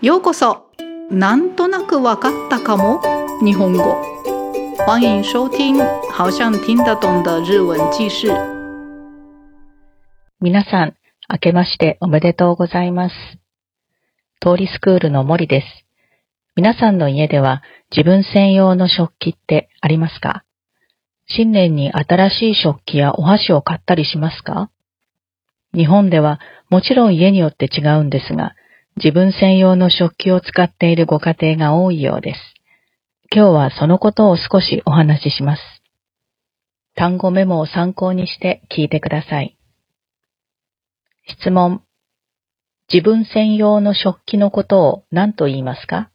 ようこそなんとなくわかったかも日本語欢迎收听好像听得懂的日文记事皆さん、明けましておめでとうございます。通りスクールの森です。皆さんの家では自分専用の食器ってありますか新年に新しい食器やお箸を買ったりしますか日本ではもちろん家によって違うんですが、自分専用の食器を使っているご家庭が多いようです。今日はそのことを少しお話しします。単語メモを参考にして聞いてください。質問。自分専用の食器のことを何と言いますか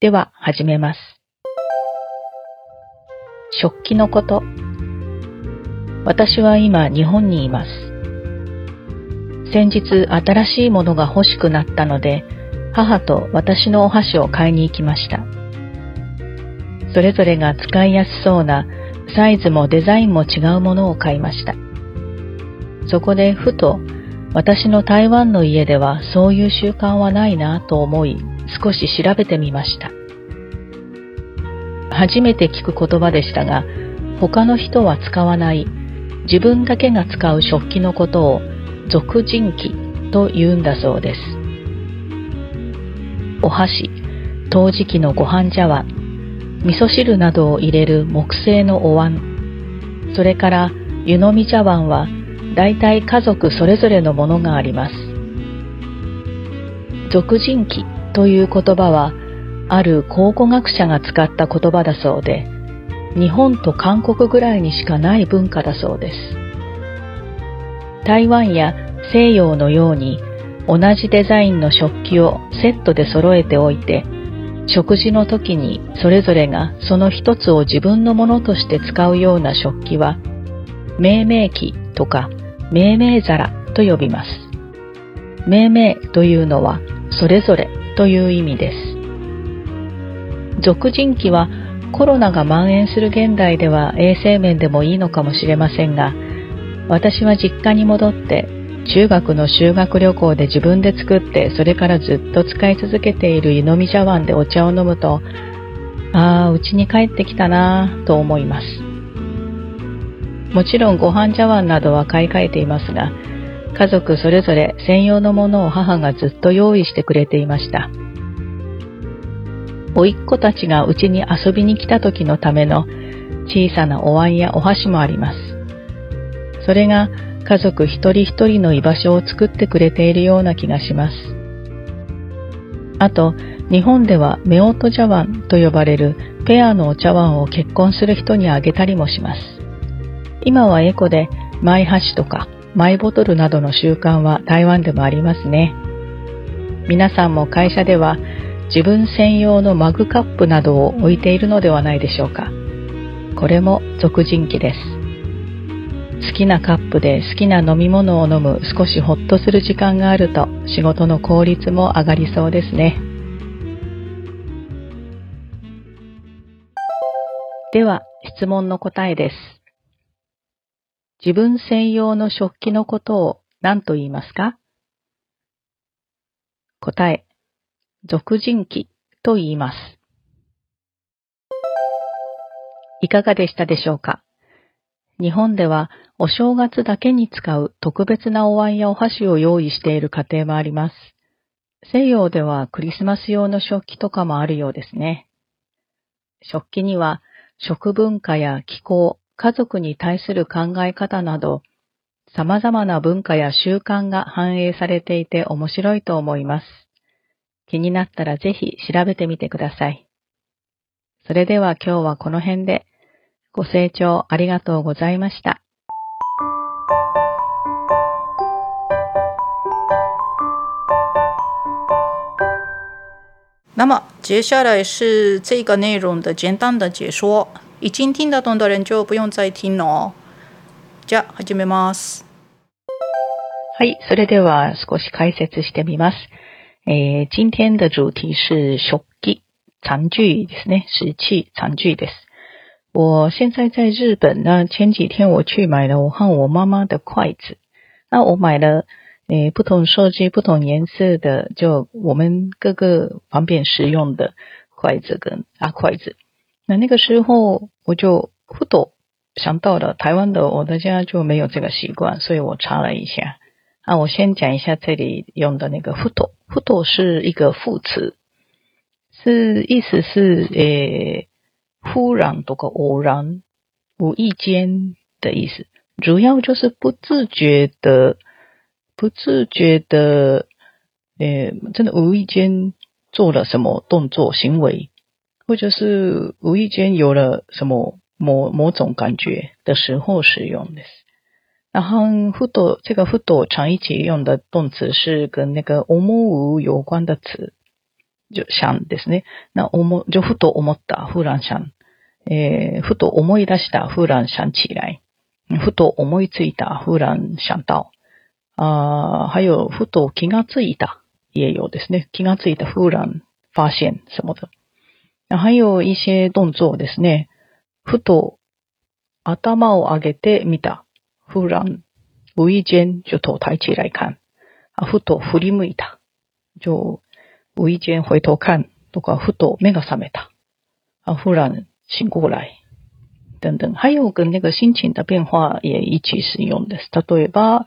では始めます。食器のこと。私は今日本にいます。先日新しいものが欲しくなったので、母と私のお箸を買いに行きました。それぞれが使いやすそうなサイズもデザインも違うものを買いました。そこでふと私の台湾の家ではそういう習慣はないなと思い少し調べてみました。初めて聞く言葉でしたが他の人は使わない自分だけが使う食器のことを俗人期と言うんだそうです。お箸、陶磁器のご飯茶碗、味噌汁などを入れる木製のお椀、それから湯飲み茶碗は大体家族それぞれのものがあります。俗人期という言葉は、ある考古学者が使った言葉だそうで、日本と韓国ぐらいにしかない文化だそうです。台湾や西洋のように同じデザインの食器をセットで揃えておいて食事の時にそれぞれがその一つを自分のものとして使うような食器は命名器とか命名皿と呼びます。命名というのはそれぞれという意味です。俗人期はコロナが蔓延する現代では衛生面でもいいのかもしれませんが、私は実家に戻って中学の修学旅行で自分で作ってそれからずっと使い続けている湯飲み茶碗でお茶を飲むとああうちに帰ってきたなぁと思いますもちろんご飯茶碗などは買い替えていますが家族それぞれ専用のものを母がずっと用意してくれていました甥っ子たちがうちに遊びに来た時のための小さなお椀やお箸もありますそれが家族一人一人の居場所を作ってくれているような気がします。あと、日本では夫婦茶碗と呼ばれるペアのお茶碗を結婚する人にあげたりもします。今はエコでマイ箸とかマイボトルなどの習慣は台湾でもありますね。皆さんも会社では自分専用のマグカップなどを置いているのではないでしょうか。これも俗人気です。好きなカップで好きな飲み物を飲む少しほっとする時間があると仕事の効率も上がりそうですね。では質問の答えです。自分専用の食器のことを何と言いますか答え、俗人器と言います。いかがでしたでしょうか日本ではお正月だけに使う特別なお椀やお箸を用意している家庭もあります。西洋ではクリスマス用の食器とかもあるようですね。食器には食文化や気候、家族に対する考え方など、様々な文化や習慣が反映されていて面白いと思います。気になったらぜひ調べてみてください。それでは今日はこの辺で。ご清聴ありがとうございました。那么接下来是这个内容的简单的解说，已经听得懂的人就不用再听了。じゃあ始めます。はい、それでは少し解説してみます。えー、今天的主题是食器、残具ですね。食器、残具です。我现在在日本，那前几天我去买了我和我妈妈的筷子。那我买了诶，不同设计、不同颜色的，就我们各个方便使用的筷子跟啊筷子。那那个时候我就 “udo” 想到了台湾的，我的家就没有这个习惯，所以我查了一下。啊，我先讲一下这里用的那个 “udo”，“udo” 是一个副词，是意思是诶。忽然，读个偶然、无意间的意思，主要就是不自觉的、不自觉的，呃，真的无意间做了什么动作行为，或者是无意间有了什么某某种感觉的时候使用的。然后，副多这个副多常一起用的动词是跟那个思う有关的词，就ゃんですね。那我们就ゃ副と思った、忽然想。えー、ふと思い出したフーランシャンチーライ。ふと思いついたフーランシャンタオ、あはよ、ふと気がついた、いえようですね。気がついたフーラン、发现什么的。还有一些動作ですね。ふと頭を上げてみた。忽然、无意间就头抬起来看。あ、ふと振り向いた。就、無意間回頭看。とか、ふと目が覚めた。あ、ラン、醒过来，等等，还有跟那个心情的变化也一起使用的是。例えば、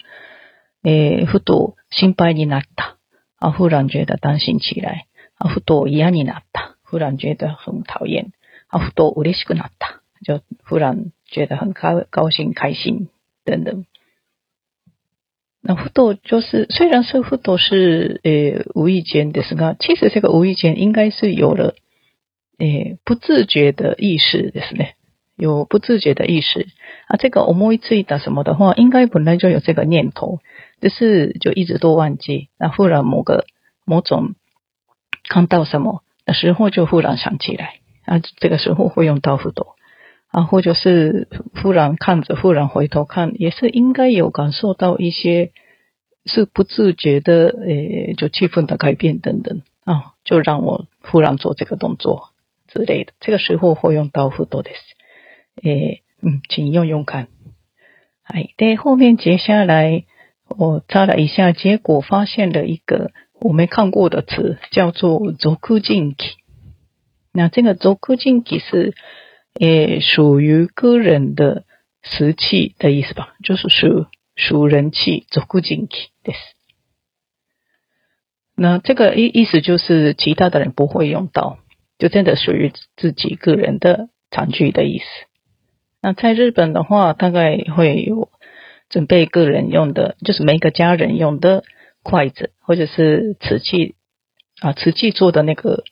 え、ふと心配になった、あふらんじゅうだ単身ちらい、あふと嫌になった、ふらんじゅうだふんたふと嬉しくなった、就忽然觉得很开高兴开心等等。那ふと就是，虽然是ふと是诶无意间，的，是が，其实这个无意间应该是有了。诶，不自觉的意识で是呢，有不自觉的意识啊。这个思いついた的什么的话，应该本来就有这个念头，只是就一直都忘记。啊，忽然某个某种看到什么的时候，就忽然想起来。啊，这个时候会用到斧多啊，或者是忽然看着，忽然回头看，也是应该有感受到一些是不自觉的诶，就气氛的改变等等啊，就让我忽然做这个动作。之类的，这个时候会用到很多的。で嗯，请用用看。哎，对，后面接下来我查了一下，结果发现了一个我没看过的词，叫做ぞ库进ん那这个ぞ库进ん是呃属于个人的石器的意思吧？就是属属人气“ぞくじんき那这个意意思就是其他的人不会用到。就真的属于自己个人的餐具的意思。那在日本的话，大概会有准备个人用的，就是每个家人用的筷子，或者是瓷器啊，瓷器做的那个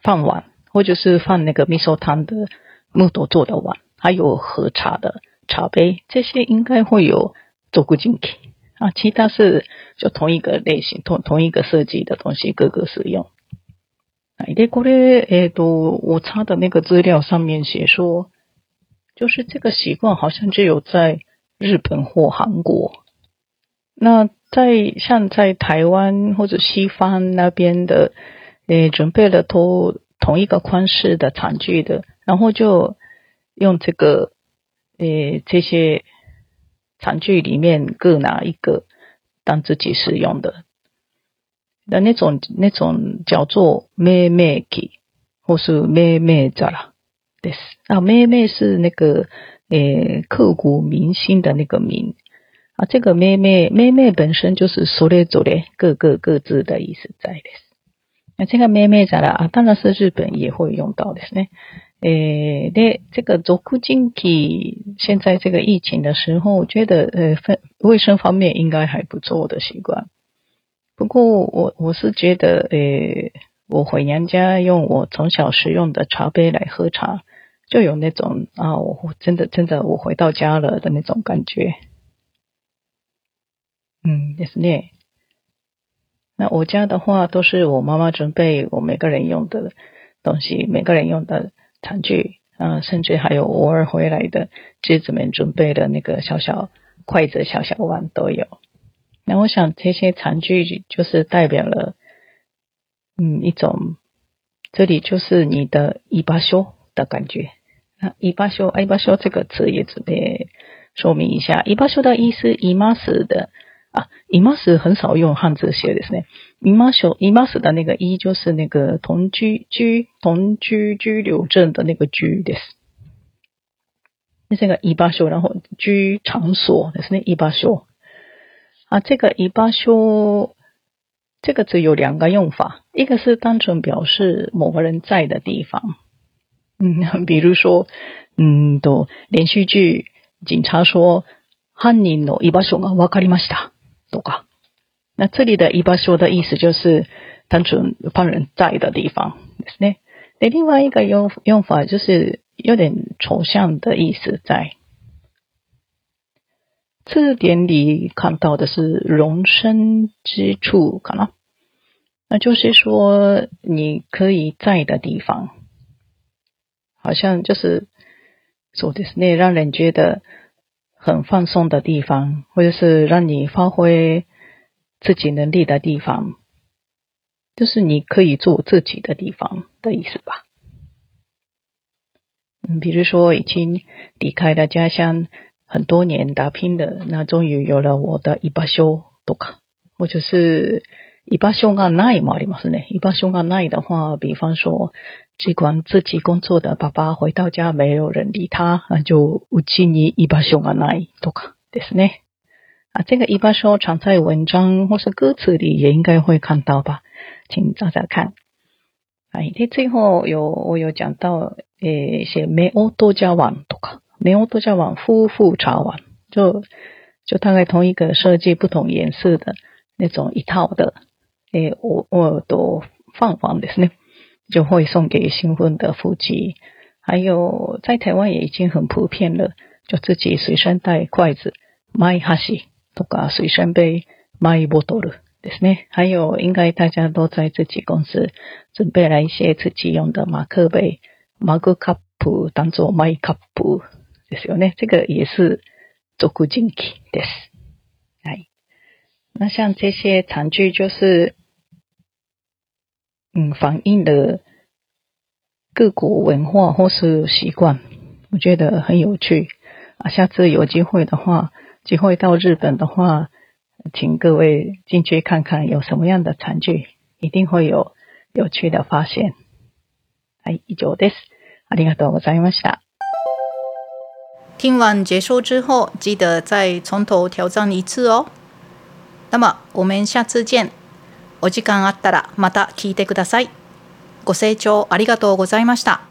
饭碗，或者是放那个米寿汤的木头做的碗，还有喝茶的茶杯，这些应该会有做过进去啊。其他是就同一个类型、同同一个设计的东西，各个使用。那一个咧，诶，都我查的那个资料上面写说，就是这个习惯好像只有在日本或韩国。那在像在台湾或者西方那边的，诶，准备了都同一个款式的餐具的，然后就用这个，诶，这些餐具里面各拿一个当自己使用的。那那种那种叫做“妹妹给，或是“妹妹杂拉”です。啊，“妹妹”是那个诶刻骨铭心的那个“名”啊。这个“妹妹妹妹”本身就是“所列组列”各个各自的意思在的。那这个“妹妹咋啦？啊，当然是日本也会用到的呢。诶，对这个“足巾基”，现在这个疫情的时候，我觉得呃分卫生方面应该还不错的习惯。不过我我是觉得，诶，我回娘家用我从小使用的茶杯来喝茶，就有那种啊，我真的真的我回到家了的那种感觉。嗯，也是呢。那我家的话，都是我妈妈准备，我每个人用的东西，每个人用的餐具啊，甚至还有偶尔回来的侄子们准备的那个小小筷子、小小碗都有。那我想这些长句就是代表了，嗯，一种这里就是你的一把修的感觉。那一把修、爱把修这个词也值得说明一下。一把修的意思伊马斯的啊，伊马斯很少用汉字写，的不对？伊马修、伊马斯的那个一就是那个同居居同居居留证的那个居的意思。那这个一把修，然后居场所，那是那一把修。啊，这个“伊巴所”这个只有两个用法，一个是单纯表示某个人在的地方，嗯，比如说，嗯，都连续剧警察说“犯人の伊巴所がわかりました”？とか。那这里的“伊巴所”的意思就是单纯犯人在的地方，ですね。那另外一个用用法就是有点抽象的意思在。字典里看到的是“容身之处”，可能，那就是说你可以在的地方，好像就是说的是那让人觉得很放松的地方，或者是让你发挥自己能力的地方，就是你可以做自己的地方的意思吧。嗯，比如说已经离开了家乡。很多年打拼的，那终于有了我的一把手，多卡。我就是一把手が那い嘛，あります一把手が那い的话，比方说，只管自己工作的爸爸回到家，没有人理他那就无尽に一把手が那い多卡，对是呢。啊，这个一把手常在文章或是歌词里也应该会看到吧？请找找看。哎，那最后有我有讲到诶些メオトジャワ多卡。连我度假网夫妇茶玩，就就大概同一个设计、不同颜色的那种一套的，诶，我我都放放的是呢，就会送给新婚的夫妻。还有在台湾也已经很普遍了，就自己随身带筷子、m y h a 花匙，とか随身杯、m y bottle，ですね。还有应该大家都在自己公司准备了一些自己用的马克杯、马克 cup 当做 my cup。ですよね。这个也是独人気です。哎，那像这些长句就是，嗯，反映的各国文化或是习惯，我觉得很有趣。啊，下次有机会的话，机会到日本的话，请各位进去看看有什么样的长剧，一定会有有趣的发现。哎，以上です。ありがとうございました。听完结束之后，记得再从头挑战一次哦。那么我们下次见。お時間あったらまた聞いてください。ご清聴ありがとうございました。